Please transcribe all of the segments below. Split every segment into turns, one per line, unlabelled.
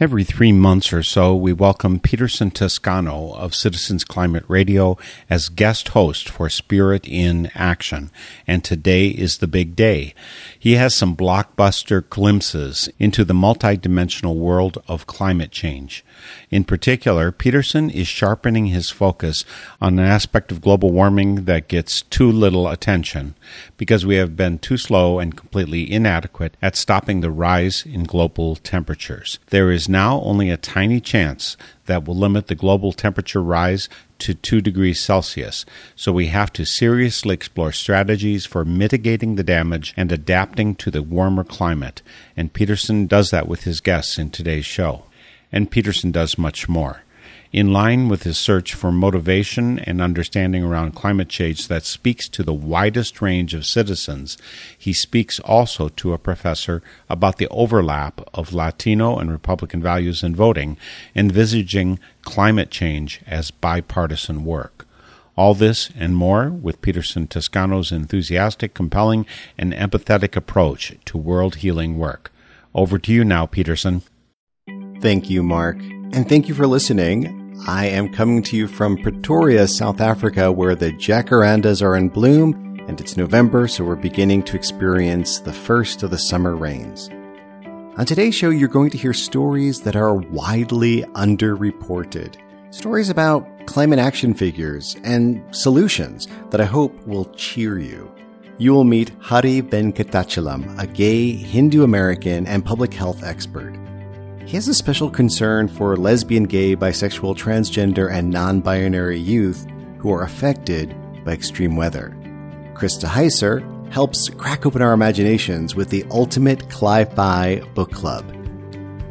Every three months or so, we welcome Peterson Toscano of Citizens Climate Radio as guest host for Spirit in Action. And today is the big day. He has some blockbuster glimpses into the multidimensional world of climate change. In particular, Peterson is sharpening his focus on an aspect of global warming that gets too little attention because we have been too slow and completely inadequate at stopping the rise in global temperatures. There is now only a tiny chance that will limit the global temperature rise to 2 degrees Celsius, so we have to seriously explore strategies for mitigating the damage and adapting to the warmer climate, and Peterson does that with his guests in today's show and Peterson does much more. In line with his search for motivation and understanding around climate change that speaks to the widest range of citizens, he speaks also to a professor about the overlap of Latino and Republican values in voting, envisaging climate change as bipartisan work. All this and more with Peterson Toscano's enthusiastic, compelling, and empathetic approach to world healing work. Over to you now, Peterson.
Thank you, Mark. And thank you for listening. I am coming to you from Pretoria, South Africa, where the jacarandas are in bloom and it's November, so we're beginning to experience the first of the summer rains. On today's show, you're going to hear stories that are widely underreported. Stories about climate action figures and solutions that I hope will cheer you. You will meet Hari Venkatachalam, a gay Hindu American and public health expert. He has a special concern for lesbian, gay, bisexual, transgender, and non binary youth who are affected by extreme weather. Krista Heiser helps crack open our imaginations with the Ultimate Cli-Fi Book Club.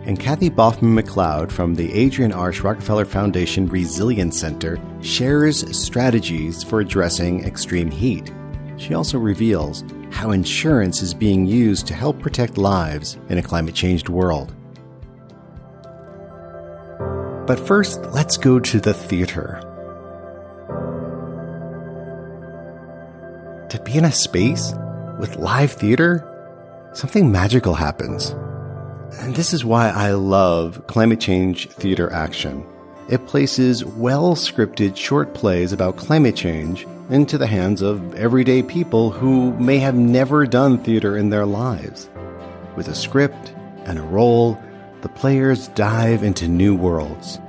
And Kathy Baughman McLeod from the Adrienne Arsht Rockefeller Foundation Resilience Center shares strategies for addressing extreme heat. She also reveals how insurance is being used to help protect lives in a climate changed world. But first, let's go to the theater. To be in a space with live theater, something magical happens. And this is why I love climate change theater action. It places well scripted short plays about climate change into the hands of everyday people who may have never done theater in their lives. With a script and a role, the players dive into new worlds.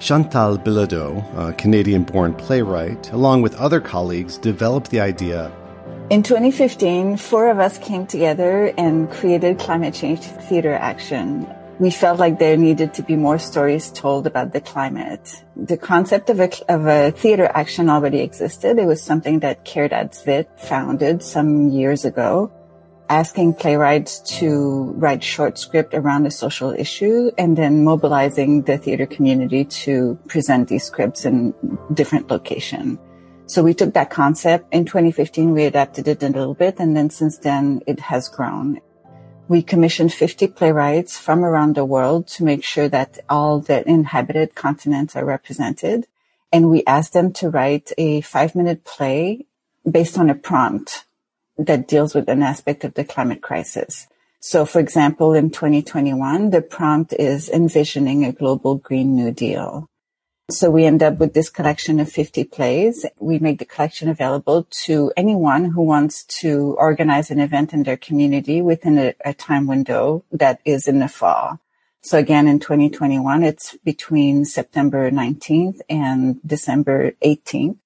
Chantal Bilodeau, a Canadian born playwright, along with other colleagues, developed the idea.
In 2015, four of us came together and created Climate Change Theater Action. We felt like there needed to be more stories told about the climate. The concept of a, of a theater action already existed. It was something that Caridad Svich founded some years ago asking playwrights to write short script around a social issue and then mobilizing the theater community to present these scripts in different location. So we took that concept in 2015, we adapted it a little bit. And then since then it has grown. We commissioned 50 playwrights from around the world to make sure that all the inhabited continents are represented. And we asked them to write a five minute play based on a prompt that deals with an aspect of the climate crisis. So for example, in 2021, the prompt is envisioning a global Green New Deal. So we end up with this collection of 50 plays. We make the collection available to anyone who wants to organize an event in their community within a, a time window that is in the fall. So again, in 2021, it's between September 19th and December 18th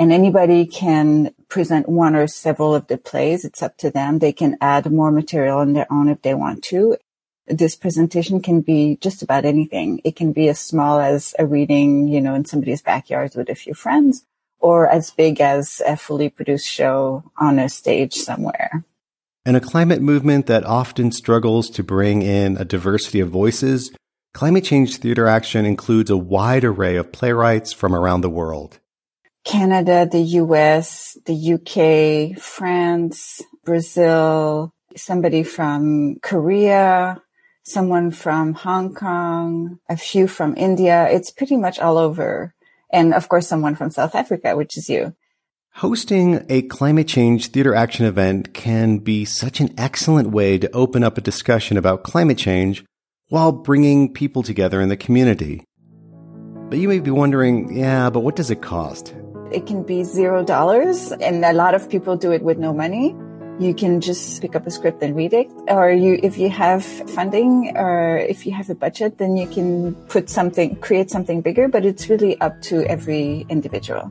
and anybody can present one or several of the plays. It's up to them. They can add more material on their own if they want to. This presentation can be just about anything. It can be as small as a reading, you know, in somebody's backyard with a few friends or as big as a fully produced show on a stage somewhere.
In a climate movement that often struggles to bring in a diversity of voices, Climate Change Theater Action includes a wide array of playwrights from around the world.
Canada, the US, the UK, France, Brazil, somebody from Korea, someone from Hong Kong, a few from India. It's pretty much all over. And of course, someone from South Africa, which is you.
Hosting a climate change theater action event can be such an excellent way to open up a discussion about climate change while bringing people together in the community. But you may be wondering, yeah, but what does it cost?
It can be zero dollars, and a lot of people do it with no money. You can just pick up a script and read it. Or you, if you have funding or if you have a budget, then you can put something, create something bigger, but it's really up to every individual.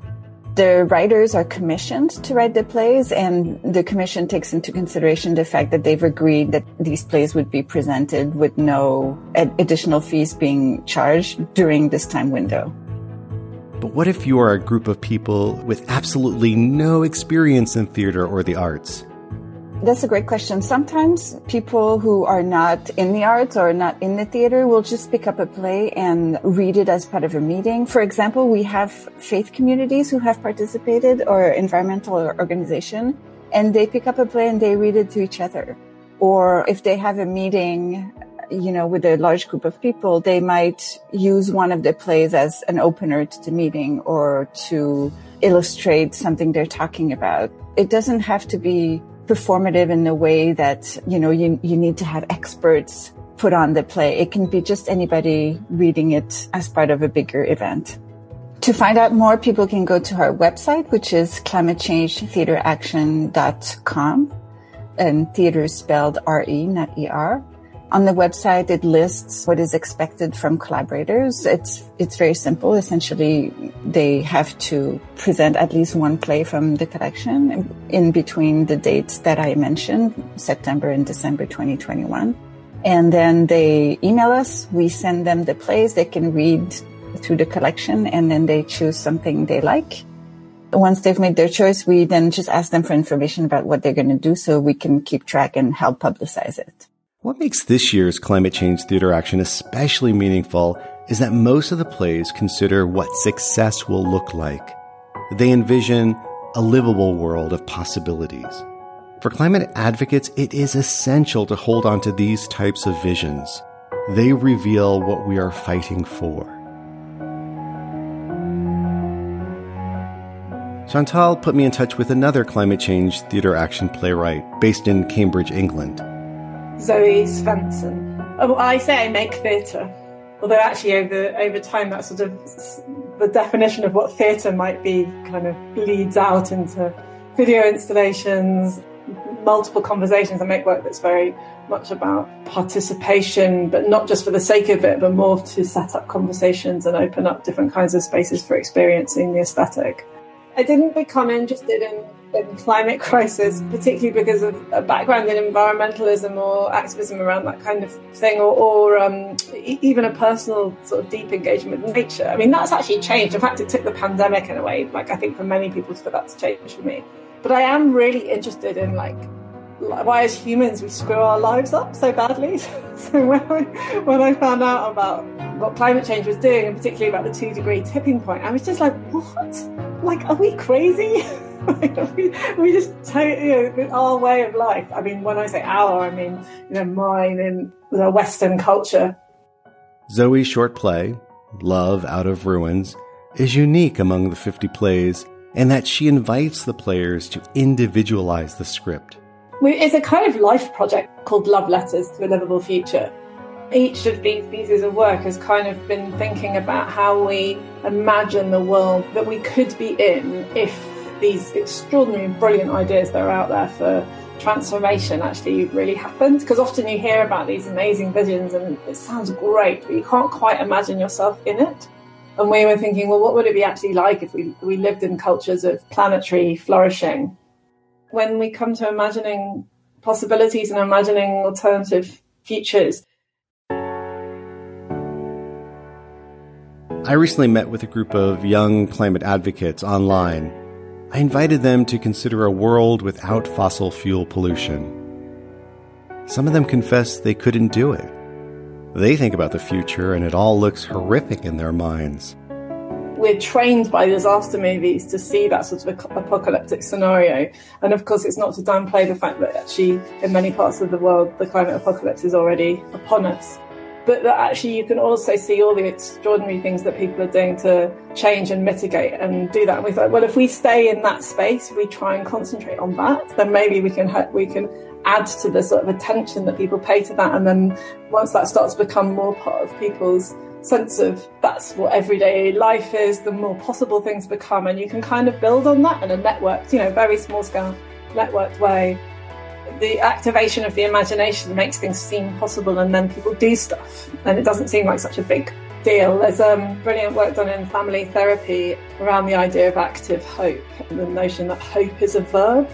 The writers are commissioned to write the plays and the commission takes into consideration the fact that they've agreed that these plays would be presented with no additional fees being charged during this time window.
But what if you are a group of people with absolutely no experience in theater or the arts?
That's a great question. Sometimes people who are not in the arts or not in the theater will just pick up a play and read it as part of a meeting. For example, we have faith communities who have participated or environmental organization and they pick up a play and they read it to each other. Or if they have a meeting, you know, with a large group of people, they might use one of the plays as an opener to the meeting or to illustrate something they're talking about. It doesn't have to be performative in the way that, you know, you, you need to have experts put on the play. It can be just anybody reading it as part of a bigger event. To find out more, people can go to our website, which is climatechangetheateraction.com and theater spelled R-E, not E-R. On the website, it lists what is expected from collaborators. It's, it's very simple. Essentially, they have to present at least one play from the collection in between the dates that I mentioned, September and December 2021. And then they email us. We send them the plays. They can read through the collection and then they choose something they like. Once they've made their choice, we then just ask them for information about what they're going to do so we can keep track and help publicize it.
What makes this year's climate change theater action especially meaningful is that most of the plays consider what success will look like. They envision a livable world of possibilities. For climate advocates, it is essential to hold on to these types of visions. They reveal what we are fighting for. Chantal put me in touch with another climate change theater action playwright based in Cambridge, England.
Zoe Svendsen. Oh, I say I make theatre, although actually over over time that sort of the definition of what theatre might be kind of bleeds out into video installations, multiple conversations. I make work that's very much about participation, but not just for the sake of it, but more to set up conversations and open up different kinds of spaces for experiencing the aesthetic. I didn't become interested in in climate crisis, particularly because of a background in environmentalism or activism around that kind of thing, or, or um, even a personal sort of deep engagement with nature. I mean, that's actually changed. In fact, it took the pandemic in a way, like I think for many people, for that to change for me. But I am really interested in like why as humans we screw our lives up so badly. so when I, when I found out about what climate change was doing, and particularly about the two degree tipping point, I was just like, what? Like, are we crazy? we, we just take you know, our way of life. I mean, when I say our, I mean you know mine in the Western culture.
Zoe's short play, Love Out of Ruins, is unique among the 50 plays in that she invites the players to individualize the script.
It's a kind of life project called Love Letters to a Livable Future. Each of these pieces of work has kind of been thinking about how we imagine the world that we could be in if these extraordinary brilliant ideas that are out there for transformation actually really happened. Because often you hear about these amazing visions and it sounds great but you can't quite imagine yourself in it. And we were thinking well what would it be actually like if we, we lived in cultures of planetary flourishing? When we come to imagining possibilities and imagining alternative futures.
I recently met with a group of young climate advocates online I invited them to consider a world without fossil fuel pollution. Some of them confessed they couldn't do it. They think about the future and it all looks horrific in their minds.
we're trained by disaster movies to see that sort of apocalyptic scenario. And of course, it's not to downplay the fact that actually, in many parts of the world, the climate apocalypse is already upon us. But that actually, you can also see all the extraordinary things that people are doing to change and mitigate and do that. And we thought, well, if we stay in that space, we try and concentrate on that, then maybe we can we can add to the sort of attention that people pay to that. And then once that starts to become more part of people's sense of that's what everyday life is, the more possible things become. And you can kind of build on that in a networked, you know, very small scale, networked way. The activation of the imagination makes things seem possible, and then people do stuff, and it doesn't seem like such a big deal. There's um, brilliant work done in family therapy around the idea of active hope and the notion that hope is a verb.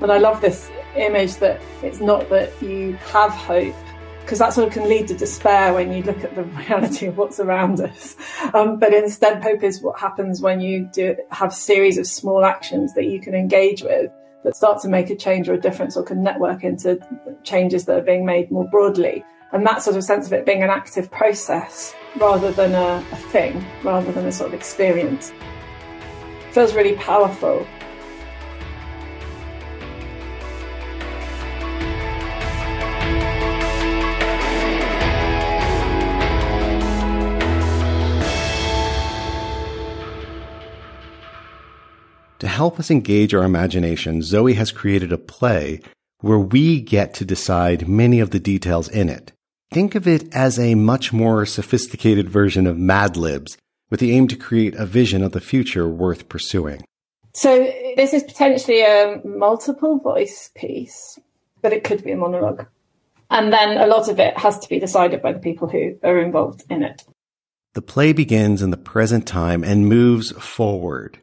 And I love this image that it's not that you have hope, because that sort of can lead to despair when you look at the reality of what's around us. Um, but instead, hope is what happens when you do have a series of small actions that you can engage with that start to make a change or a difference or can network into changes that are being made more broadly. And that sort of sense of it being an active process rather than a, a thing, rather than a sort of experience, feels really powerful.
To help us engage our imagination, Zoe has created a play where we get to decide many of the details in it. Think of it as a much more sophisticated version of Mad Libs, with the aim to create a vision of the future worth pursuing.
So, this is potentially a multiple voice piece, but it could be a monologue. And then a lot of it has to be decided by the people who are involved in it.
The play begins in the present time and moves forward.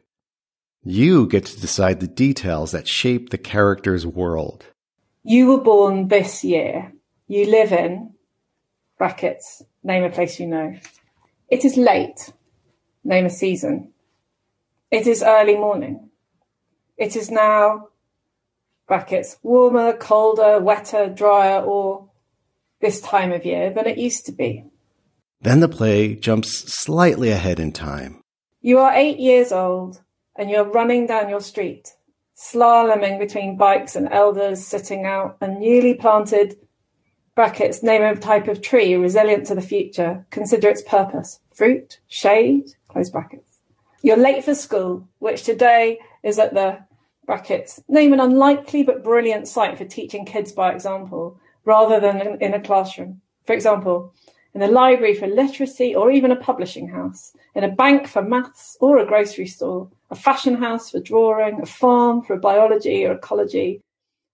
You get to decide the details that shape the character's world.
You were born this year. You live in, brackets, name a place you know. It is late, name a season. It is early morning. It is now, brackets, warmer, colder, wetter, drier, or this time of year than it used to be.
Then the play jumps slightly ahead in time.
You are eight years old and you're running down your street, slaloming between bikes and elders sitting out and newly planted brackets, name a type of tree resilient to the future, consider its purpose, fruit, shade, close brackets. You're late for school, which today is at the brackets, name an unlikely but brilliant site for teaching kids by example, rather than in a classroom. For example, in a library for literacy or even a publishing house, in a bank for maths or a grocery store, a fashion house for drawing, a farm for biology or ecology,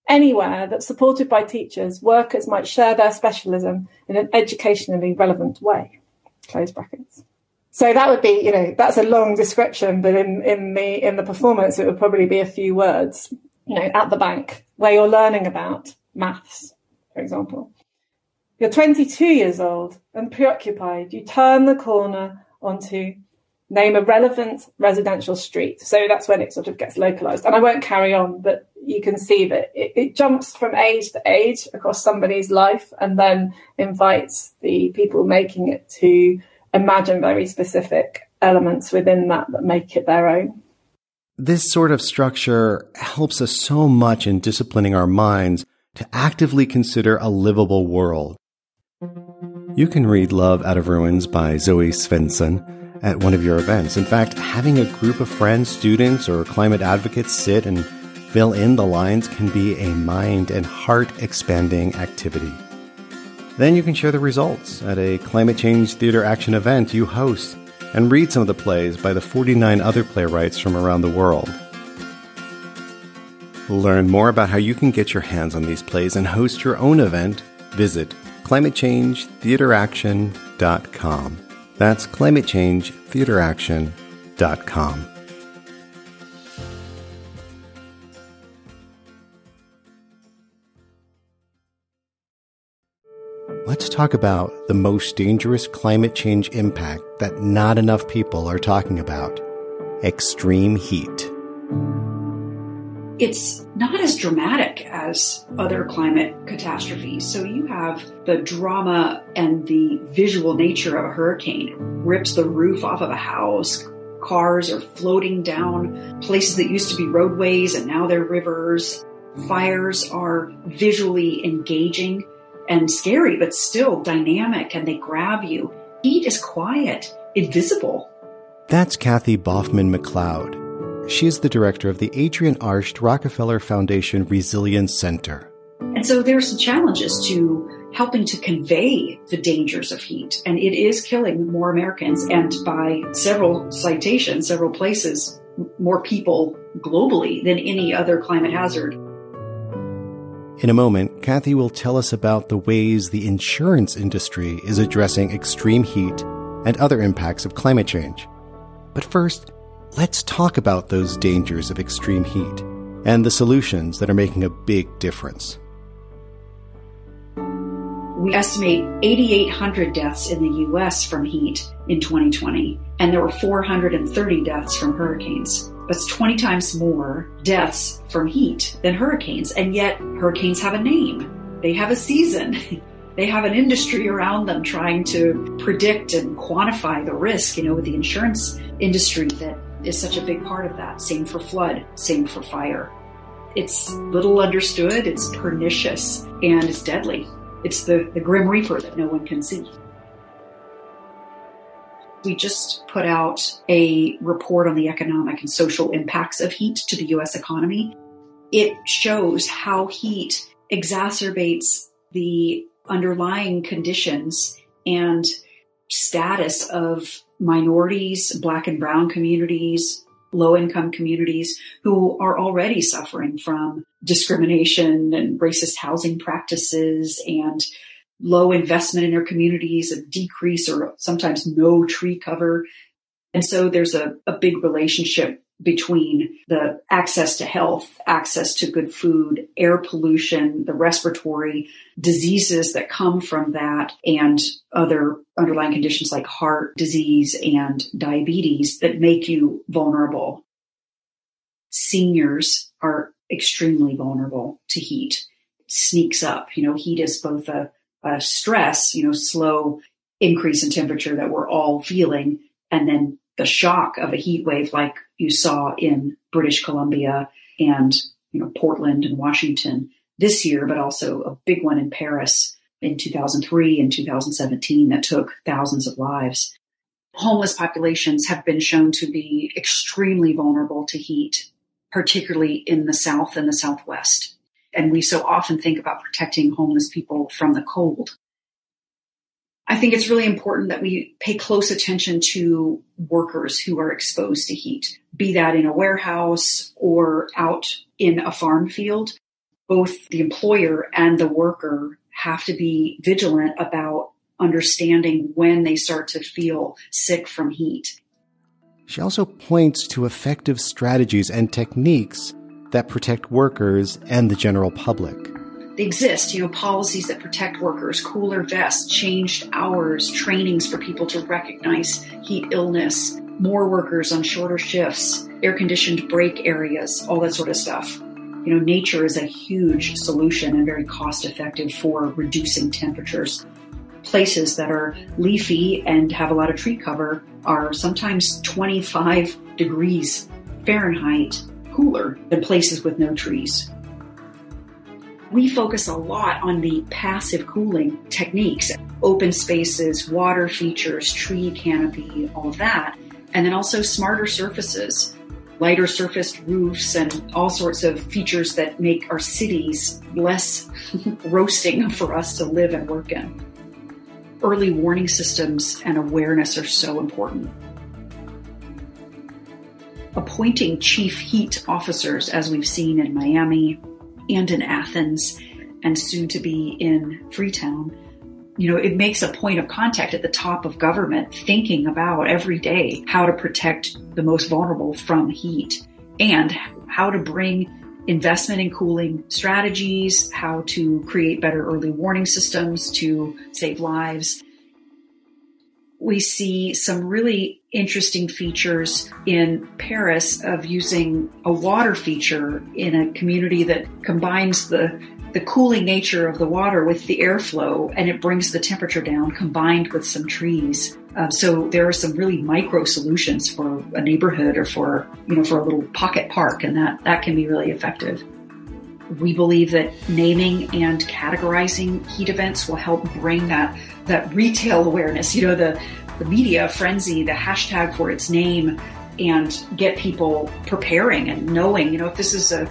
anywhere that's supported by teachers, workers might share their specialism in an educationally relevant way. Close brackets. So that would be, you know, that's a long description, but in, in the in the performance it would probably be a few words. You know, at the bank, where you're learning about maths, for example. You're 22 years old and preoccupied. You turn the corner onto name a relevant residential street. So that's when it sort of gets localized. And I won't carry on, but you can see that it, it, jumps from age to age across somebody's life and then invites the people making it to imagine very specific elements within that that make it their own.
This sort of structure helps us so much in disciplining our minds to actively consider a livable world. You can read Love Out of Ruins by Zoe Svendsen at one of your events. In fact, having a group of friends, students, or climate advocates sit and fill in the lines can be a mind and heart expanding activity. Then you can share the results at a climate change theater action event you host and read some of the plays by the 49 other playwrights from around the world. Learn more about how you can get your hands on these plays and host your own event. Visit climatechangetheateraction.com. That's climatechangetheateraction.com. Let's talk about the most dangerous climate change impact that not enough people are talking about extreme heat.
It's not as dramatic as other climate catastrophes. So you have the drama and the visual nature of a hurricane rips the roof off of a house. Cars are floating down places that used to be roadways and now they're rivers. Fires are visually engaging and scary, but still dynamic and they grab you. Heat is quiet, invisible.
That's Kathy Baughman McLeod. She is the director of the Adrienne Arsht Rockefeller Foundation Resilience Center.
And so there are some challenges to helping to convey the dangers of heat. And it is killing more Americans. And by several citations, several places, more people globally than any other climate hazard.
In a moment, Kathy will tell us about the ways the insurance industry is addressing extreme heat and other impacts of climate change. But first, let's talk about those dangers of extreme heat and the solutions that are making a big difference.
We estimate 8,800 deaths in the US from heat in 2020, and there were 430 deaths from hurricanes. That's 20 times more deaths from heat than hurricanes, and yet hurricanes have a name. They have a season. they have an industry around them trying to predict and quantify the risk, you know, with the insurance industry that is such a big part of that. Same for flood, same for fire. It's little understood, it's pernicious, and it's deadly. It's the, the grim reaper that no one can see. We just put out a report on the economic and social impacts of heat to the US economy. It shows how heat exacerbates the underlying conditions and status of minorities, black and brown communities, low income communities who are already suffering from discrimination and racist housing practices and low investment in their communities, a decrease or sometimes no tree cover. And so there's a, a big relationship between the access to health, access to good food, air pollution, the respiratory diseases that come from that, and other underlying conditions like heart disease and diabetes that make you vulnerable. Seniors are extremely vulnerable to heat. It sneaks up. You know, heat is both a, a stress, you know, slow increase in temperature that we're all feeling, and then the shock of a heat wave like you saw in British Columbia and you know Portland and Washington this year, but also a big one in Paris in 2003 and 2017 that took thousands of lives. Homeless populations have been shown to be extremely vulnerable to heat, particularly in the South and the Southwest. And we so often think about protecting homeless people from the cold. I think it's really important that we pay close attention to workers who are exposed to heat, be that in a warehouse or out in a farm field. Both the employer and the worker have to be vigilant about understanding when they start to feel sick from heat.
She also points to effective strategies and techniques that protect workers and the general public
they exist, you know, policies that protect workers, cooler vests, changed hours, trainings for people to recognize heat illness, more workers on shorter shifts, air conditioned break areas, all that sort of stuff. You know, nature is a huge solution and very cost effective for reducing temperatures. Places that are leafy and have a lot of tree cover are sometimes 25 degrees Fahrenheit cooler than places with no trees we focus a lot on the passive cooling techniques, open spaces, water features, tree canopy, all that. And then also smarter surfaces, lighter surfaced roofs, and all sorts of features that make our cities less roasting for us to live and work in. Early warning systems and awareness are so important. Appointing chief heat officers, as we've seen in Miami, and in Athens and soon to be in Freetown. You know, it makes a point of contact at the top of government thinking about every day how to protect the most vulnerable from heat and how to bring investment in cooling strategies, how to create better early warning systems to save lives. We see some really interesting features in Paris of using a water feature in a community that combines the the cooling nature of the water with the airflow and it brings the temperature down combined with some trees. Um, so there are some really micro solutions for a neighborhood or for, you know, for a little pocket park and that, that can be really effective. We believe that naming and categorizing heat events will help bring that, that retail awareness, you know, the, the media frenzy, the hashtag for its name and get people preparing and knowing, you know, if this is a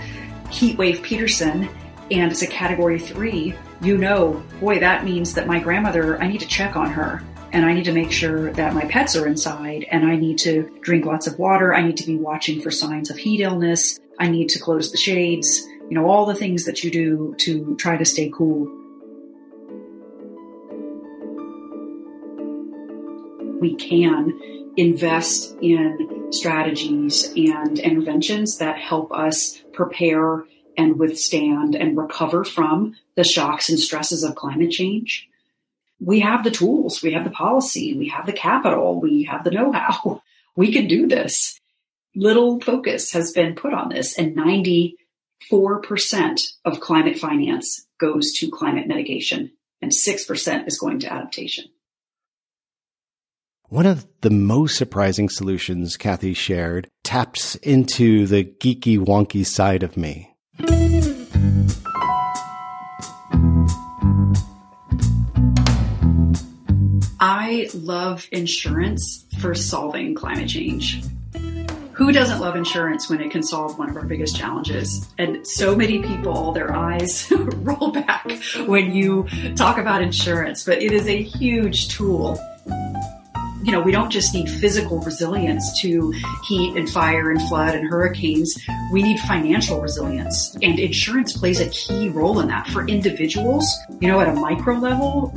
heat wave Peterson and it's a category three, you know, boy, that means that my grandmother, I need to check on her and I need to make sure that my pets are inside and I need to drink lots of water. I need to be watching for signs of heat illness. I need to close the shades, you know, all the things that you do to try to stay cool. We can invest in strategies and interventions that help us prepare and withstand and recover from the shocks and stresses of climate change. We have the tools, we have the policy, we have the capital, we have the know how. We can do this. Little focus has been put on this, and 94% of climate finance goes to climate mitigation, and 6% is going to adaptation.
One of the most surprising solutions Kathy shared taps into the geeky wonky side of me.
I love insurance for solving climate change. Who doesn't love insurance when it can solve one of our biggest challenges? And so many people, their eyes roll back when you talk about insurance, but it is a huge tool you know, we don't just need physical resilience to heat and fire and flood and hurricanes. We need financial resilience. And insurance plays a key role in that for individuals, you know, at a micro level,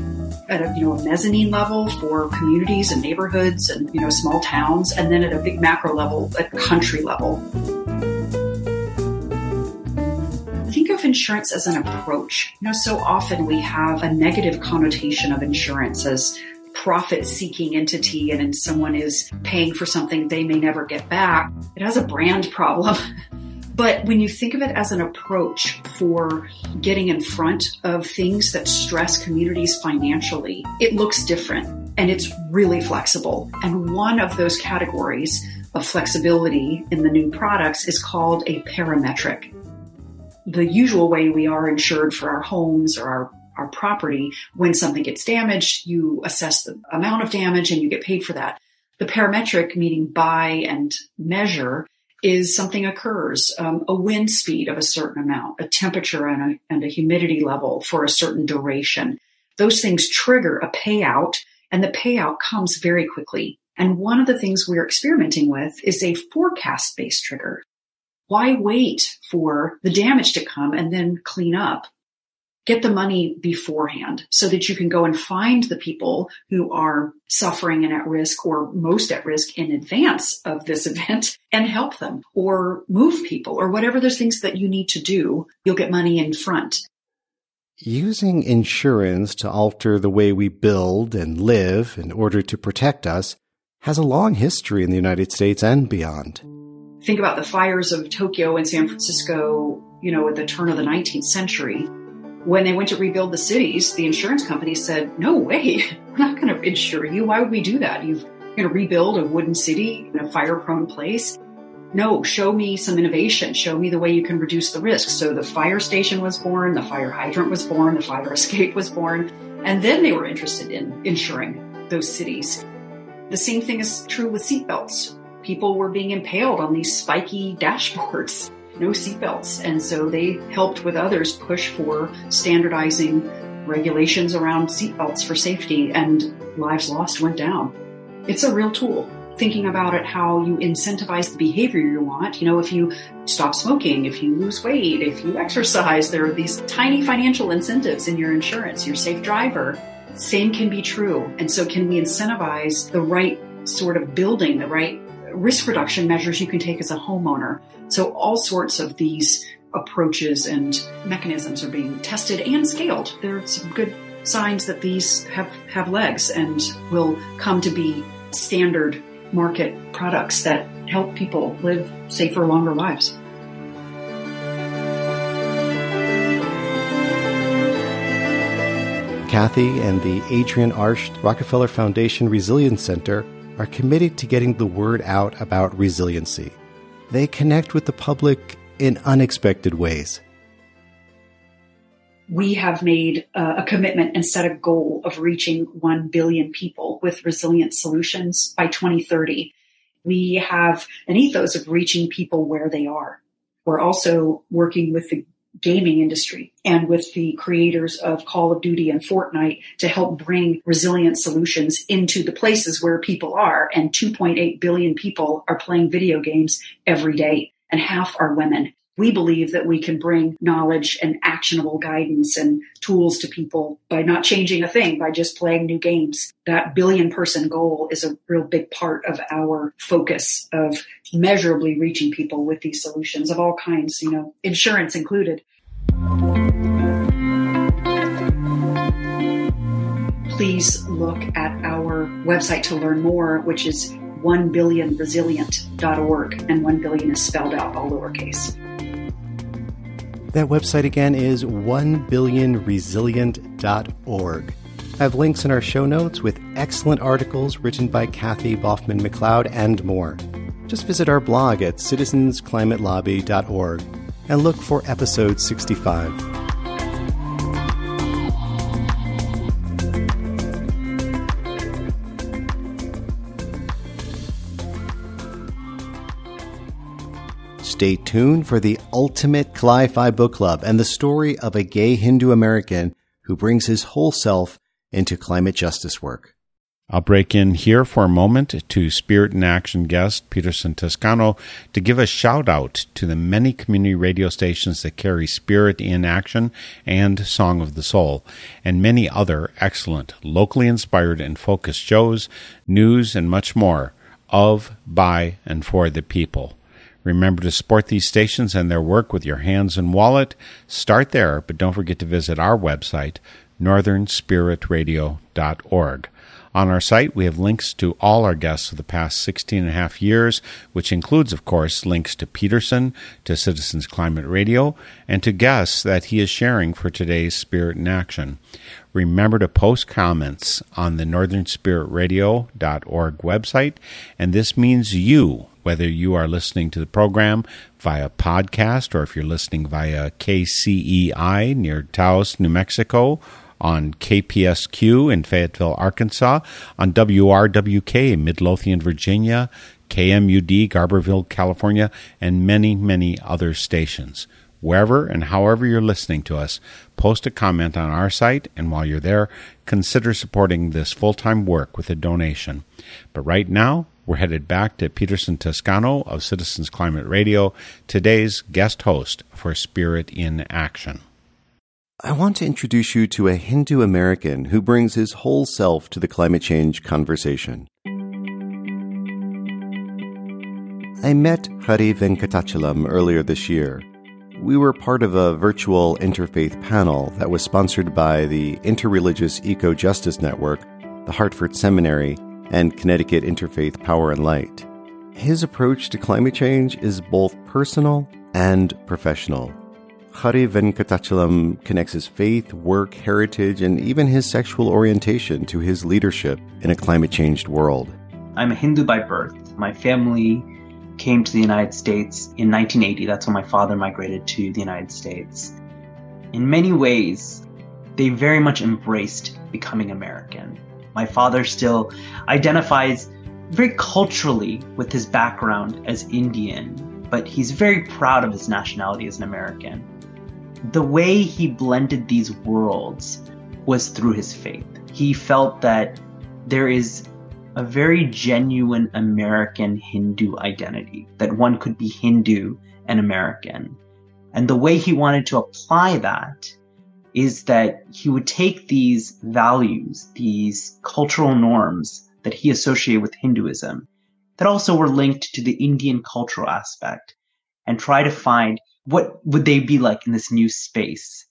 at a, you know, a mezzanine level for communities and neighborhoods and, you know, small towns, and then at a big macro level, at country level. Think of insurance as an approach. You know, so often we have a negative connotation of insurance as profit seeking entity and someone is paying for something they may never get back, it has a brand problem. But when you think of it as an approach for getting in front of things that stress communities financially, it looks different and it's really flexible. And one of those categories of flexibility in the new products is called a parametric. The usual way we are insured for our homes or our our property. When something gets damaged, you assess the amount of damage and you get paid for that. The parametric, meaning buy and measure, is something occurs, um, a wind speed of a certain amount, a temperature and a, and a humidity level for a certain duration. Those things trigger a payout and the payout comes very quickly. And one of the things we're experimenting with is a forecast based trigger. Why wait for the damage to come and then clean up? Get the money beforehand so that you can go and find the people who are suffering and at risk or most at risk in advance of this event and help them or move people or whatever those things that you need to do. You'll get money in front.
Using insurance to alter the way we build and live in order to protect us has a long history in the United States and beyond.
Think about the fires of Tokyo and San Francisco, you know, at the turn of the 19th century when they went to rebuild the cities, the insurance company said, no way, we're not going to insure you. Why would we do that? You're going to rebuild a wooden city in a fire prone place. No, show me some innovation. Show me the way you can reduce the risk. So the fire station was born, the fire hydrant was born, the fire escape was born. And then they were interested in insuring those cities. The same thing is true with seatbelts. People were being impaled on these spiky dashboards no seatbelts. And so they helped with others push for standardizing regulations around seatbelts for safety, and lives lost went down. It's a real tool. Thinking about it, how you incentivize the behavior you want. You know, if you stop smoking, if you lose weight, if you exercise, there are these tiny financial incentives in your insurance, your safe driver. Same can be true. And so, can we incentivize the right sort of building, the right risk reduction measures you can take as a homeowner. So all sorts of these approaches and mechanisms are being tested and scaled. There are some good signs that these have, have legs and will come to be standard market products that help people live safer, longer lives.
Kathy and the Adrienne Arsht Rockefeller Foundation Resilience Center are committed to getting the word out about resiliency. They connect with the public in unexpected ways.
We have made a commitment and set a goal of reaching 1 billion people with resilient solutions by 2030. We have an ethos of reaching people where they are. We're also working with the gaming industry and with the creators of Call of Duty and Fortnite to help bring resilient solutions into the places where people are. And 2.8 billion people are playing video games every day, and half are women. We believe that we can bring knowledge and actionable guidance and tools to people by not changing a thing, by just playing new games. That billion person goal is a real big part of our focus of measurably reaching people with these solutions of all kinds, you know, insurance included. Please look at our website to learn more, which is 1billionresilient.org, and 1 billion is spelled out all lowercase.
That website again is 1billionresilient.org. I have links in our show notes with excellent articles written by Kathy Baughman McLeod and more. Just visit our blog at citizensclimatelobby.org and look for episode 65. Stay tuned for the ultimate Cli-Fi book club and the story of a gay Hindu American who brings his whole self into climate justice work.
I'll break in here for a moment to Spirit in Action guest Peterson Toscano to give a shout out to the many community radio stations that carry Spirit in Action and Song of the Soul, and many other excellent, locally inspired and focused shows, news, and much more of, by, and for the people. Remember to support these stations and their work with your hands and wallet. Start there, but don't forget to visit our website, northernspiritradio.org. On our site, we have links to all our guests of the past 16 and a half years, which includes, of course, links to Peterson, to Citizens Climate Radio, and to guests that he is sharing for today's Spirit in Action. Remember to post comments on the northernspiritradio.org website, and this means you, whether you are listening to the program via podcast or if you're listening via KCEI near Taos, New Mexico, on KPSQ in Fayetteville, Arkansas, on WRWK in Midlothian, Virginia, KMUD, Garberville, California, and many, many other stations. Wherever and however you're listening to us, post a comment on our site, and while you're there, consider supporting this full time work with a donation. But right now, we're headed back to Peterson Toscano of Citizens Climate Radio, today's guest host for Spirit in Action.
I want to introduce you to a Hindu American who brings his whole self to the climate change conversation. I met Hari Venkatachalam earlier this year. We were part of a virtual interfaith panel that was sponsored by the Interreligious Eco Justice Network, the Hartford Seminary, and Connecticut Interfaith Power and Light. His approach to climate change is both personal and professional. Hari Venkatachalam connects his faith, work, heritage, and even his sexual orientation to his leadership in a climate changed world.
I'm a Hindu by birth. My family came to the United States in 1980. That's when my father migrated to the United States. In many ways, they very much embraced becoming American. My father still identifies very culturally with his background as Indian, but he's very proud of his nationality as an American the way he blended these worlds was through his faith. He felt that there is a very genuine American Hindu identity, that one could be Hindu and American. And the way he wanted to apply that is that he would take these values, these cultural norms that he associated with Hinduism, that also were linked to the Indian cultural aspect, and try to find what would they be like in this new space?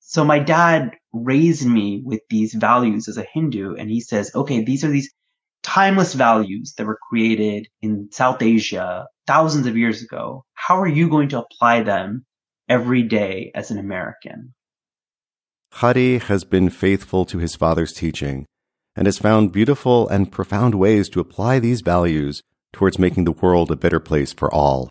So my dad raised me with these values as a Hindu, and he says, okay, these are these timeless values that were created in South Asia thousands of years ago, how are you going to apply them every day as an American?
Hari has been faithful to his father's teaching and has found beautiful and profound ways to apply these values towards making the world a better place for all.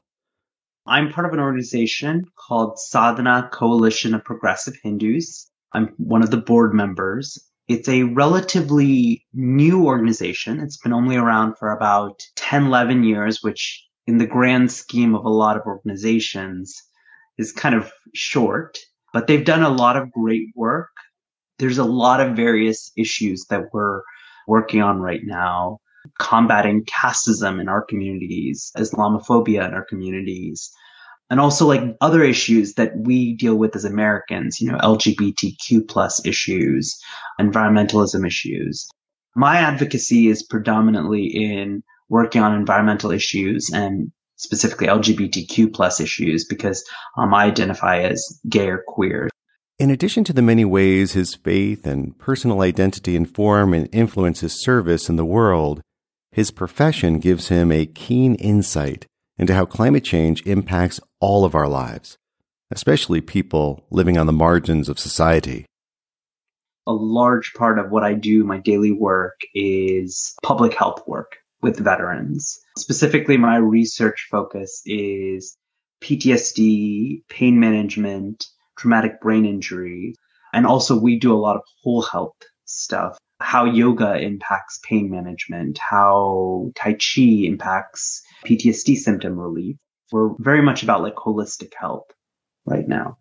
I'm part of an organization called Sadhana Coalition of Progressive Hindus. I'm one of the board members. It's a relatively new organization. It's been only around for about 10, 11 years, which in the grand scheme of a lot of organizations is kind of short, but they've done a lot of great work. There's a lot of various issues that we're working on right now combating casteism in our communities, Islamophobia in our communities, and also like other issues that we deal with as Americans, you know, LGBTQ plus issues, environmentalism issues. My advocacy is predominantly in working on environmental issues and specifically LGBTQ plus issues because um, I identify as gay or queer.
In addition to the many ways his faith and personal identity inform and influence his service in the world, his profession gives him a keen insight into how climate change impacts all of our lives, especially people living on the margins of society.
A large part of what I do, my daily work, is public health work with veterans. Specifically, my research focus is PTSD, pain management, traumatic brain injury, and also we do a lot of whole health stuff how yoga impacts pain management, how Tai Chi impacts PTSD symptom relief. We're very much about like holistic health right now.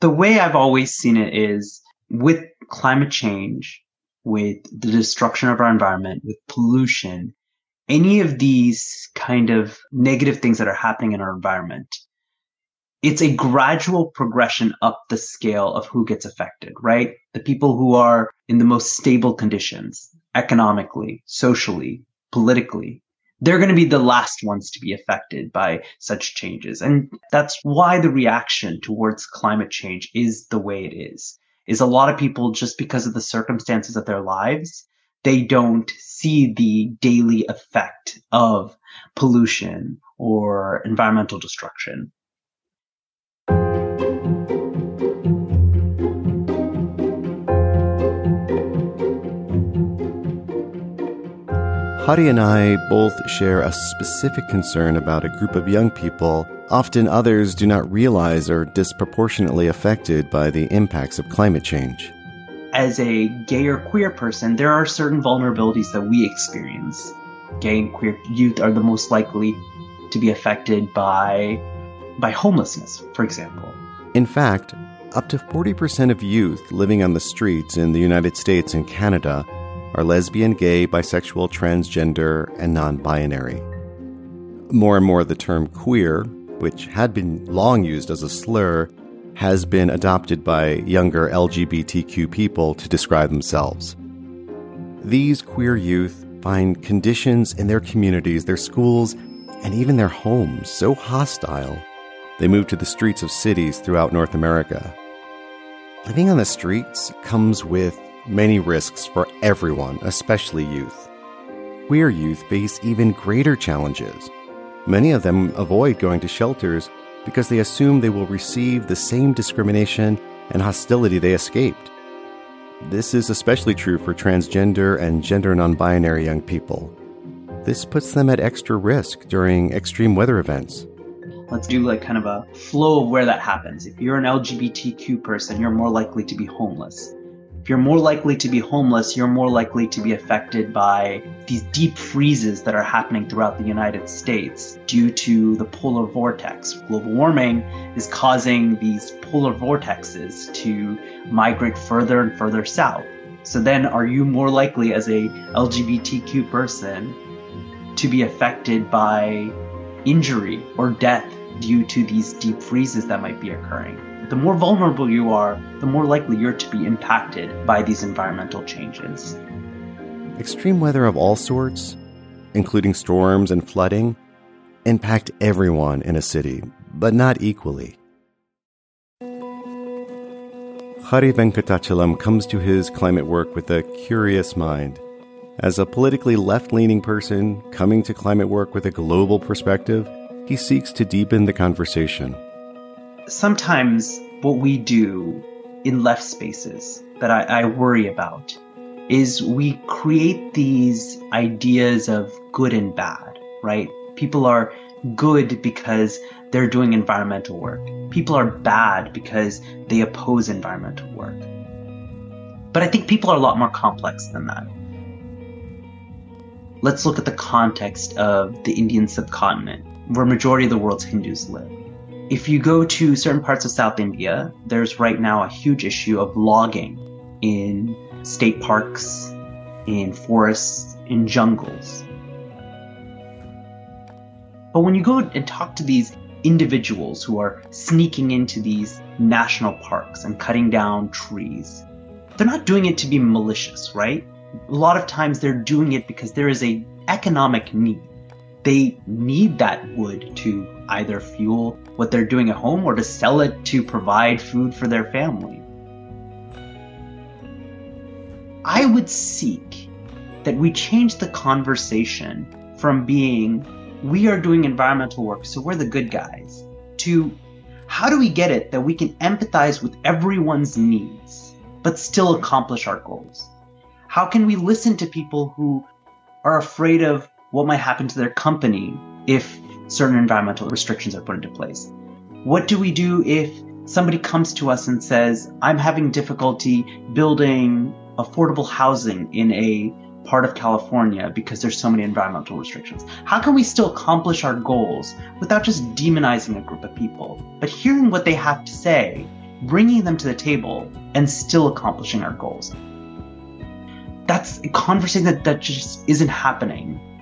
The way I've always seen it is with climate change, with the destruction of our environment, with pollution, any of these kind of negative things that are happening in our environment, it's a gradual progression up the scale of who gets affected, right? The people who are in the most stable conditions, economically, socially, politically, they're going to be the last ones to be affected by such changes. And that's why the reaction towards climate change is the way it is. Is a lot of people just because of the circumstances of their lives, they don't see the daily effect of pollution or environmental destruction.
Hari and I both share a specific concern about a group of young people, often others do not realize are disproportionately affected by the impacts of climate change.
As a gay or queer person, there are certain vulnerabilities that we experience. Gay and queer youth are the most likely to be affected by by homelessness, for example.
In fact, up to 40% of youth living on the streets in the United States and Canada are lesbian, gay, bisexual, transgender, and non binary. More and more, the term queer, which had been long used as a slur, has been adopted by younger LGBTQ people to describe themselves. These queer youth find conditions in their communities, their schools, and even their homes so hostile, they move to the streets of cities throughout North America. Living on the streets comes with many risks for everyone, especially youth. Queer youth face even greater challenges. Many of them avoid going to shelters because they assume they will receive the same discrimination and hostility they escaped. This is especially true for transgender and gender non binary young people. This puts them at extra risk during extreme weather events.
Let's do like kind of a flow of where that happens. If you're an LGBTQ person, you're more likely to be homeless you're more likely to be homeless, you're more likely to be affected by these deep freezes that are happening throughout the United States due to the polar vortex. Global warming is causing these polar vortexes to migrate further and further south. So then are you more likely as a LGBTQ person to be affected by injury or death due to these deep freezes that might be occurring? The more vulnerable you are, the more likely you're to be impacted by these environmental changes.
Extreme weather of all sorts, including storms and flooding, impact everyone in a city, but not equally. Hari Venkatachalam comes to his climate work with a curious mind. As a politically left leaning person coming to climate work with a global perspective, he seeks to deepen the conversation.
Sometimes what we do in left spaces that I, I worry about is we create these ideas of good and bad, right? People are good because they're doing environmental work. People are bad because they oppose environmental work. But I think people are a lot more complex than that. Let's look at the context of the Indian subcontinent, where majority of the world's Hindus live. If you go to certain parts of South India, there's right now a huge issue of logging in state parks, in forests, in jungles. But when you go and talk to these individuals who are sneaking into these national parks and cutting down trees, they're not doing it to be malicious, right? A lot of times they're doing it because there is a economic need. They need that wood to either fuel what they're doing at home or to sell it to provide food for their family. I would seek that we change the conversation from being we are doing environmental work, so we're the good guys, to how do we get it that we can empathize with everyone's needs, but still accomplish our goals? How can we listen to people who are afraid of what might happen to their company if certain environmental restrictions are put into place? What do we do if somebody comes to us and says, I'm having difficulty building affordable housing in a part of California because there's so many environmental restrictions? How can we still accomplish our goals without just demonizing a group of people, but hearing what they have to say, bringing them to the table, and still accomplishing our goals? That's a conversation that, that just isn't happening.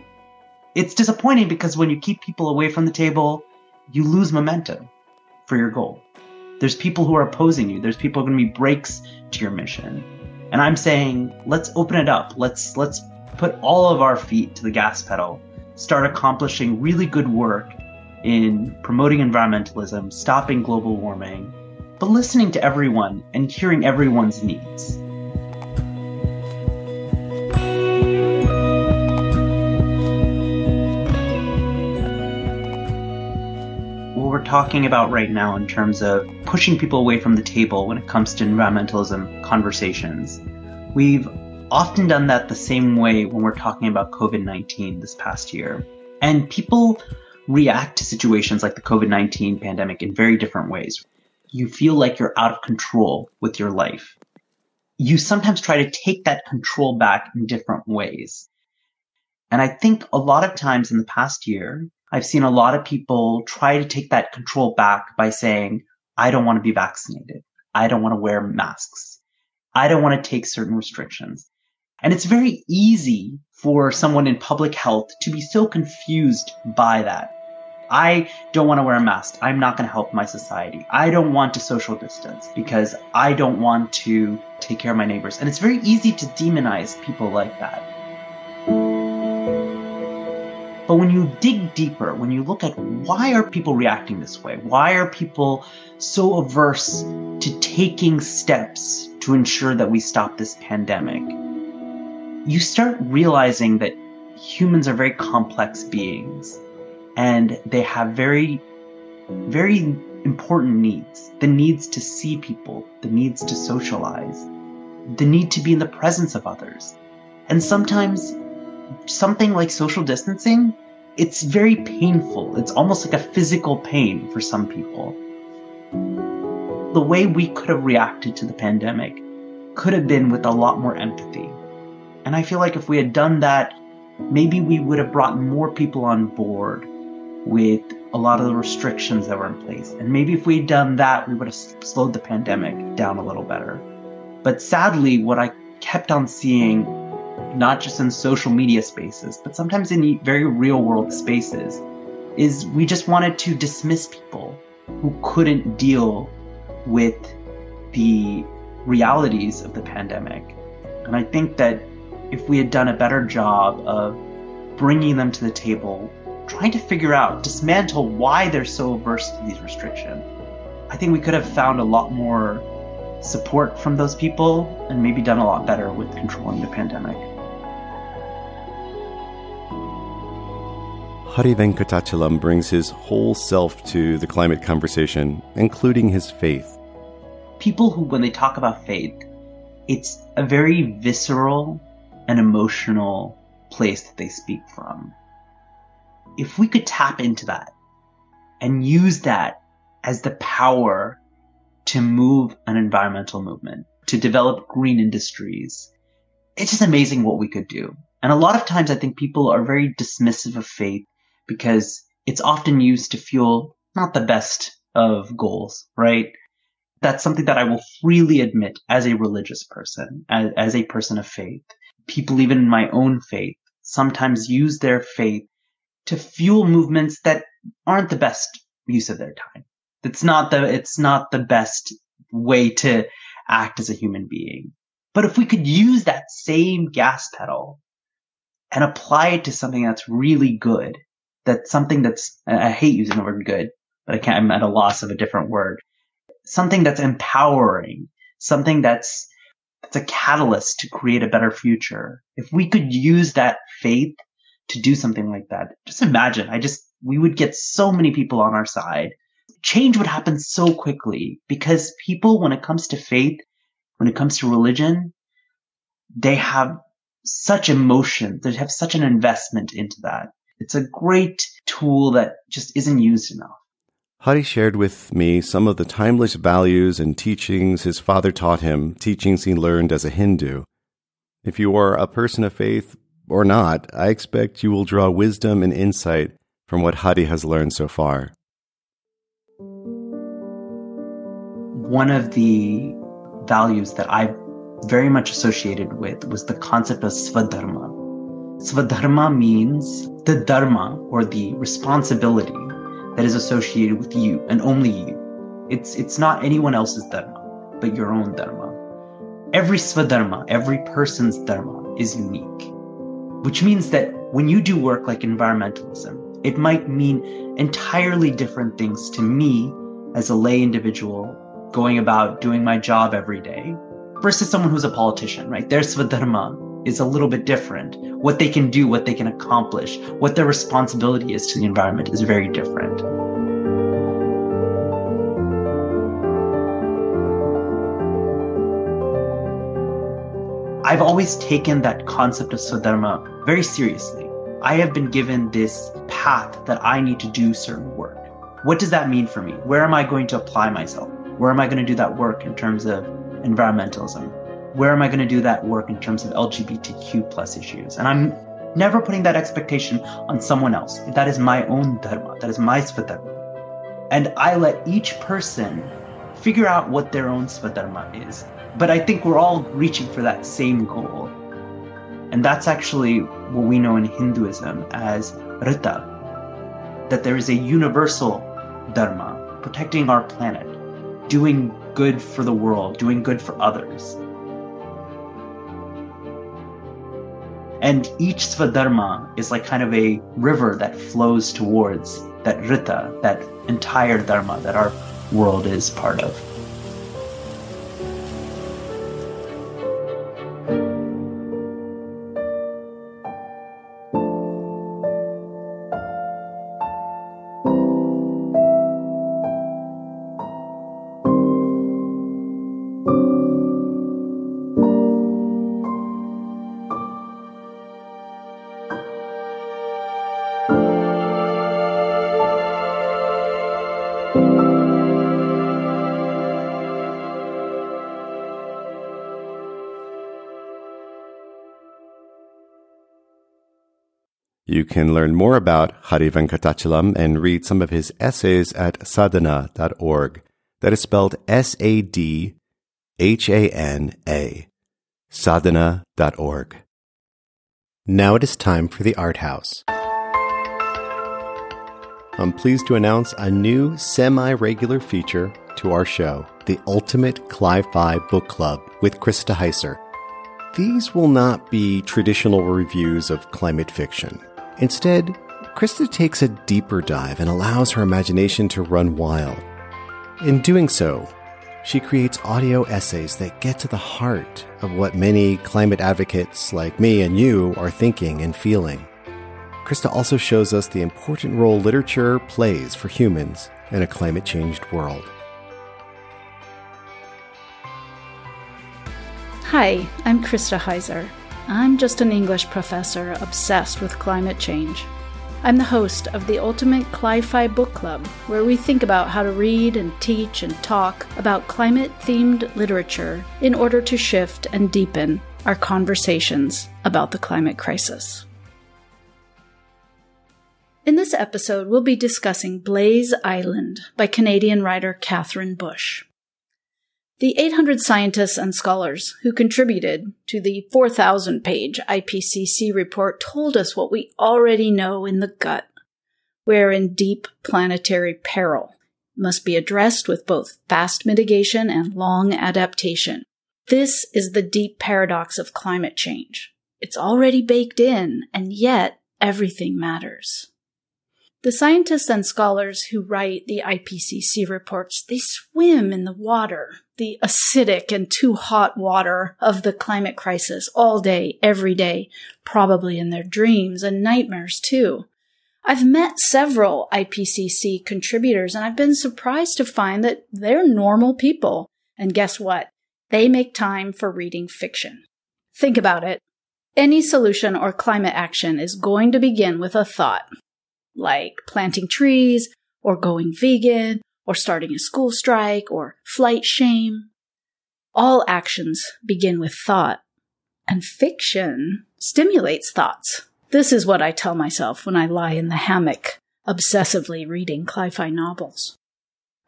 It's disappointing because when you keep people away from the table, you lose momentum for your goal. There's people who are opposing you. There's people going to be brakes to your mission. And I'm saying, let's open it up. Let's let's put all of our feet to the gas pedal. Start accomplishing really good work in promoting environmentalism, stopping global warming, but listening to everyone and hearing everyone's needs. Talking about right now in terms of pushing people away from the table when it comes to environmentalism conversations. We've often done that the same way when we're talking about COVID 19 this past year. And people react to situations like the COVID 19 pandemic in very different ways. You feel like you're out of control with your life. You sometimes try to take that control back in different ways. And I think a lot of times in the past year, I've seen a lot of people try to take that control back by saying, I don't want to be vaccinated. I don't want to wear masks. I don't want to take certain restrictions. And it's very easy for someone in public health to be so confused by that. I don't want to wear a mask. I'm not going to help my society. I don't want to social distance because I don't want to take care of my neighbors. And it's very easy to demonize people like that. But when you dig deeper, when you look at why are people reacting this way? Why are people so averse to taking steps to ensure that we stop this pandemic? You start realizing that humans are very complex beings and they have very, very important needs. The needs to see people, the needs to socialize, the need to be in the presence of others. And sometimes something like social distancing, it's very painful. It's almost like a physical pain for some people. The way we could have reacted to the pandemic could have been with a lot more empathy. And I feel like if we had done that, maybe we would have brought more people on board with a lot of the restrictions that were in place. And maybe if we'd done that, we would have slowed the pandemic down a little better. But sadly, what I kept on seeing not just in social media spaces, but sometimes in very real world spaces, is we just wanted to dismiss people who couldn't deal with the realities of the pandemic. And I think that if we had done a better job of bringing them to the table, trying to figure out, dismantle why they're so averse to these restrictions, I think we could have found a lot more support from those people and maybe done a lot better with controlling the pandemic.
Hari Venkatachalam brings his whole self to the climate conversation, including his faith.
People who, when they talk about faith, it's a very visceral and emotional place that they speak from. If we could tap into that and use that as the power to move an environmental movement, to develop green industries, it's just amazing what we could do. And a lot of times I think people are very dismissive of faith because it's often used to fuel not the best of goals, right? That's something that I will freely admit as a religious person, as, as a person of faith. People even in my own faith sometimes use their faith to fuel movements that aren't the best use of their time. It's not the, it's not the best way to act as a human being. But if we could use that same gas pedal and apply it to something that's really good, that's something that's, I hate using the word good, but I can't, I'm at a loss of a different word. Something that's empowering, something that's, that's a catalyst to create a better future. If we could use that faith to do something like that, just imagine, I just, we would get so many people on our side. Change would happen so quickly because people, when it comes to faith, when it comes to religion, they have such emotion. They have such an investment into that. It's a great tool that just isn't used enough.
Hari shared with me some of the timeless values and teachings his father taught him, teachings he learned as a Hindu. If you are a person of faith or not, I expect you will draw wisdom and insight from what Hari has learned so far.
One of the values that I very much associated with was the concept of svadharma. Svadharma means the dharma or the responsibility that is associated with you and only you. It's, it's not anyone else's dharma, but your own dharma. Every svadharma, every person's dharma is unique, which means that when you do work like environmentalism, it might mean entirely different things to me as a lay individual going about doing my job every day versus someone who's a politician, right? Their swadharma is a little bit different. What they can do, what they can accomplish, what their responsibility is to the environment is very different. I've always taken that concept of swadharma very seriously. I have been given this path that I need to do certain work. What does that mean for me? Where am I going to apply myself? Where am I going to do that work in terms of environmentalism? Where am I going to do that work in terms of LGBTQ plus issues? And I'm never putting that expectation on someone else. That is my own dharma. That is my svadharma. And I let each person figure out what their own svadharma is. But I think we're all reaching for that same goal. And that's actually what we know in Hinduism as Rita, that there is a universal dharma, protecting our planet, doing good for the world, doing good for others. And each Svadharma is like kind of a river that flows towards that Rita, that entire Dharma that our world is part of.
Can learn more about Hari Venkatachalam and read some of his essays at sadhana.org. That is spelled S A D H A N A. Sadhana.org. Now it is time for the Art House. I'm pleased to announce a new semi regular feature to our show, the Ultimate Cli-Fi Book Club with Krista Hiser. These will not be traditional reviews of climate fiction. Instead, Krista takes a deeper dive and allows her imagination to run wild. In doing so, she creates audio essays that get to the heart of what many climate advocates like me and you are thinking and feeling. Krista also shows us the important role literature plays for humans in a climate changed world.
Hi, I'm Krista Hiser. I'm just an English professor obsessed with climate change. I'm the host of the Ultimate Cli-Fi Book Club, where we think about how to read and teach and talk about climate-themed literature in order to shift and deepen our conversations about the climate crisis. In this episode, we'll be discussing Blaze Island by Canadian writer Catherine Bush. The 800 scientists and scholars who contributed to the 4,000 page IPCC report told us what we already know in the gut. We're in deep planetary peril, must be addressed with both fast mitigation and long adaptation. This is the deep paradox of climate change. It's already baked in, and yet everything matters. The scientists and scholars who write the IPCC reports, they swim in the water, the acidic and too hot water of the climate crisis all day, every day, probably in their dreams and nightmares too. I've met several IPCC contributors and I've been surprised to find that they're normal people. And guess what? They make time for reading fiction. Think about it. Any solution or climate action is going to begin with a thought like planting trees or going vegan or starting a school strike or flight shame. All actions begin with thought, and fiction stimulates thoughts. This is what I tell myself when I lie in the hammock, obsessively reading cli-fi novels.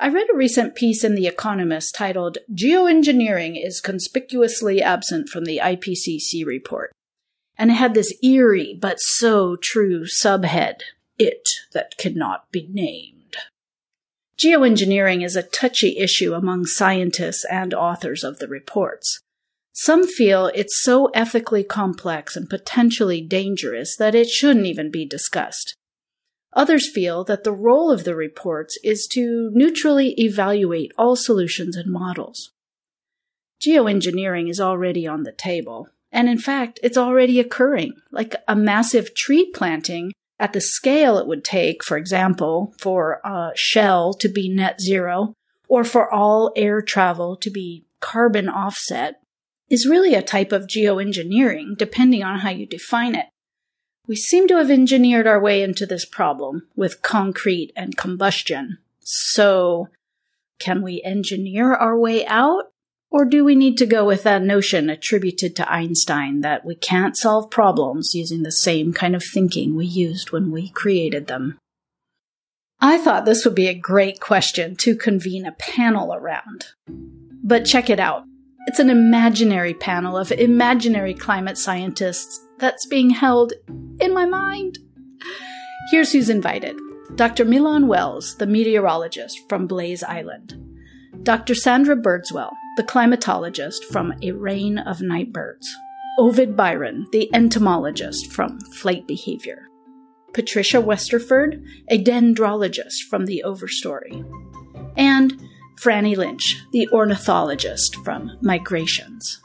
I read a recent piece in The Economist titled Geoengineering is Conspicuously Absent from the IPCC Report. And it had this eerie but so true subhead it that cannot be named. Geoengineering is a touchy issue among scientists and authors of the reports. Some feel it's so ethically complex and potentially dangerous that it shouldn't even be discussed. Others feel that the role of the reports is to neutrally evaluate all solutions and models. Geoengineering is already on the table, and in fact, it's already occurring, like a massive tree planting at the scale it would take, for example, for a Shell to be net zero or for all air travel to be carbon offset is really a type of geoengineering, depending on how you define it. We seem to have engineered our way into this problem with concrete and combustion. So, can we engineer our way out? Or do we need to go with that notion attributed to Einstein that we can't solve problems using the same kind of thinking we used when we created them? I thought this would be a great question to convene a panel around. But check it out. It's an imaginary panel of imaginary climate scientists that's being held in my mind. Here's who's invited Dr. Milan Wells, the meteorologist from Blaze Island, Dr. Sandra Birdswell, the climatologist from A Reign of Nightbirds, Ovid Byron, the entomologist from Flight Behavior, Patricia Westerford, a dendrologist from The Overstory, and Franny Lynch, the ornithologist from Migrations.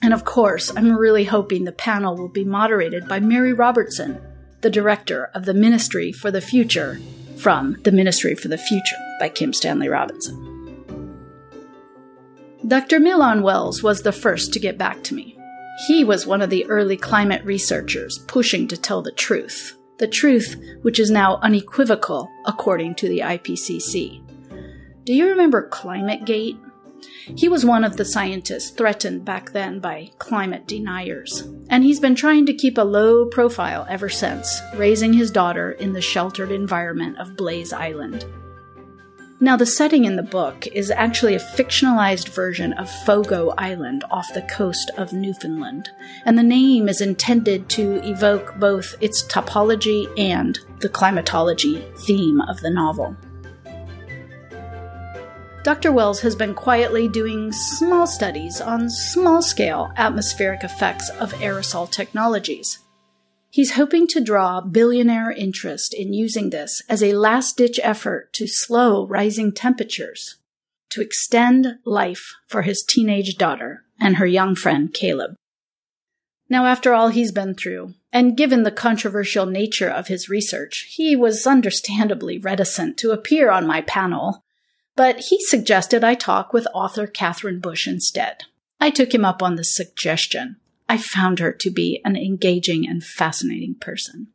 And of course, I'm really hoping the panel will be moderated by Mary Robertson, the director of the Ministry for the Future from The Ministry for the Future by Kim Stanley Robinson. Dr. Milan Wells was the first to get back to me. He was one of the early climate researchers pushing to tell the truth, the truth which is now unequivocal according to the IPCC. Do you remember ClimateGate? He was one of the scientists threatened back then by climate deniers, and he's been trying to keep a low profile ever since, raising his daughter in the sheltered environment of Blaze Island. Now, the setting in the book is actually a fictionalized version of Fogo Island off the coast of Newfoundland, and the name is intended to evoke both its topology and the climatology theme of the novel. Dr. Wells has been quietly doing small studies on small scale atmospheric effects of aerosol technologies. He's hoping to draw billionaire interest in using this as a last ditch effort to slow rising temperatures, to extend life for his teenage daughter and her young friend Caleb. Now, after all he's been through, and given the controversial nature of his research, he was understandably reticent to appear on my panel, but he suggested I talk with author Catherine Bush instead. I took him up on the suggestion. I found her to be an engaging and fascinating person.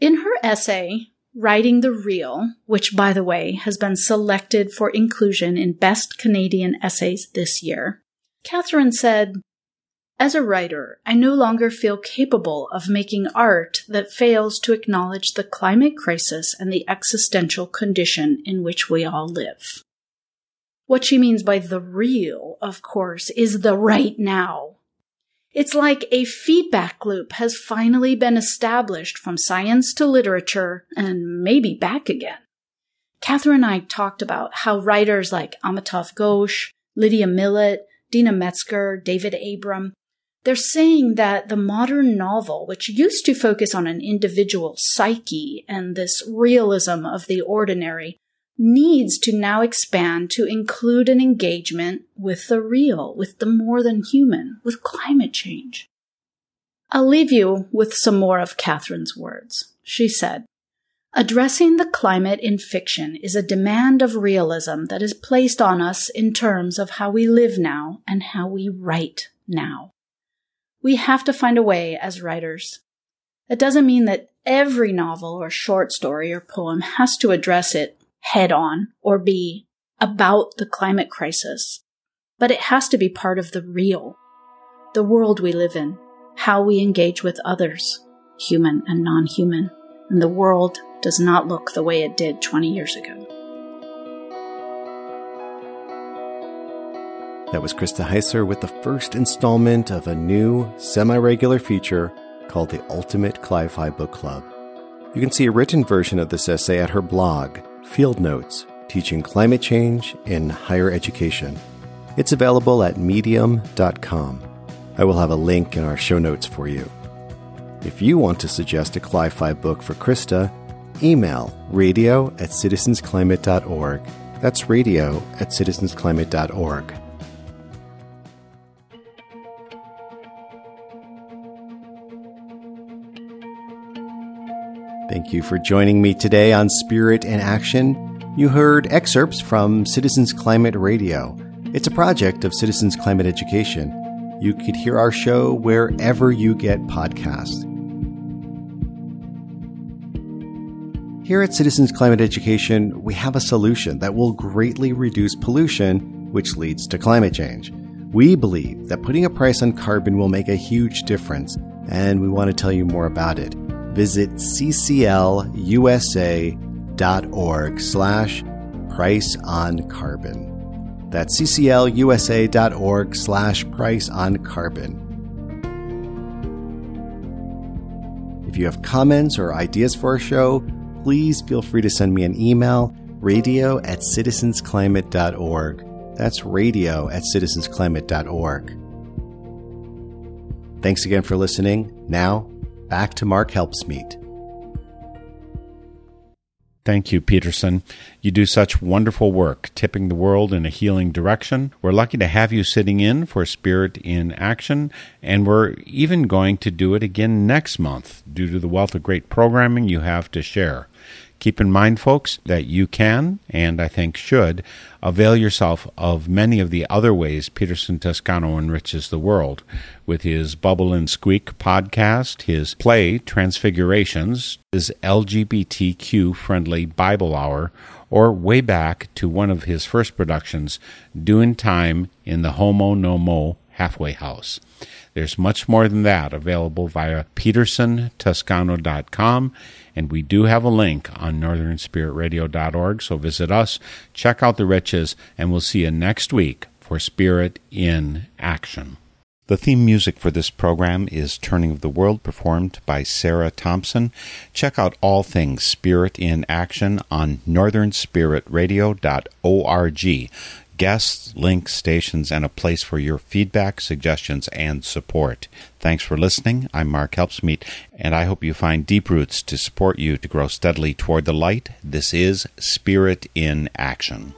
In her essay, Writing the Real, which by the way has been selected for inclusion in Best Canadian Essays this year, Catherine said, As a writer, I no longer feel capable of making art that fails to acknowledge the climate crisis and the existential condition in which we all live. What she means by the real, of course, is the right now, it's like a feedback loop has finally been established from science to literature and maybe back again. Catherine and I talked about how writers like Amitav Ghosh, Lydia Millet, Deena Metzger, David Abram, they're saying that the modern novel, which used to focus on an individual psyche and this realism of the ordinary, needs to now expand to include an engagement with the real, with the more than human, with climate change. I'll leave you with some more of Catherine's words. She said, Addressing the climate in fiction is a demand of realism that is placed on us in terms of how we live now and how we write now. We have to find a way as writers. It doesn't mean that every novel or short story or poem has to address it head on or be about the climate crisis, but it has to be part of the real, the world we live in, how we engage with others, human and non human, and the world does not look the way it did 20 years ago.
That was Krista Hiser with the first installment of a new, semi regular feature called the Ultimate Cli-Fi Book Club. You can see a written version of this essay at her blog, Field Notes Teaching Climate Change in Higher Education. It's available at medium.com. I will have a link in our show notes for you. If you want to suggest a Cli-Fi book for Krista, email radio at citizensclimate.org. That's radio at citizensclimate.org. Thank you for joining me today on Spirit and Action. You heard excerpts from Citizens Climate Radio. It's a project of Citizens Climate Education. You could hear our show wherever you get podcasts. Here at Citizens Climate Education, we have a solution that will greatly reduce pollution, which leads to climate change. We believe that putting a price on carbon will make a huge difference, and we want to tell you more about it visit cclusa.org slash price on carbon. That's cclusa.org slash price on carbon. If you have comments or ideas for our show, please feel free to send me an email, radio at citizensclimate.org. That's radio at citizensclimate.org. Thanks again for listening. Now, back to Mark Helpsmeet.
Thank you, Peterson. You do such wonderful work, tipping the world in a healing direction. We're lucky to have you sitting in for Spirit in Action, and we're even going to do it again next month due to the wealth of great programming you have to share. Keep in mind, folks, that you can, and I think should, avail yourself of many of the other ways Peterson Toscano enriches the world with his Bubble and Squeak podcast, his play Transfigurations, his LGBTQ friendly Bible Hour, or way back to one of his first productions, Doing Time in the Homo No Mo Halfway House. There's much more than that available via petersontoscano.com and we do have a link on northernspiritradio.org, so visit us, check out the riches, and we'll see you next week for Spirit in Action. The theme music for this program is Turning of the World, performed by Sarah Thompson. Check out all things Spirit in Action on northernspiritradio.org guests, links, stations, and a place for your feedback, suggestions, and support. Thanks for listening. I'm Mark Helpsmeet, and I hope you find deep roots to support you to grow steadily toward the light. This is Spirit in Action.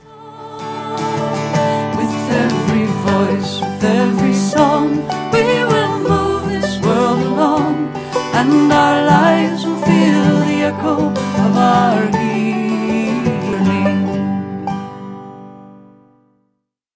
With every voice, with every song, we will move this world along, and our lives will feel the echo of our.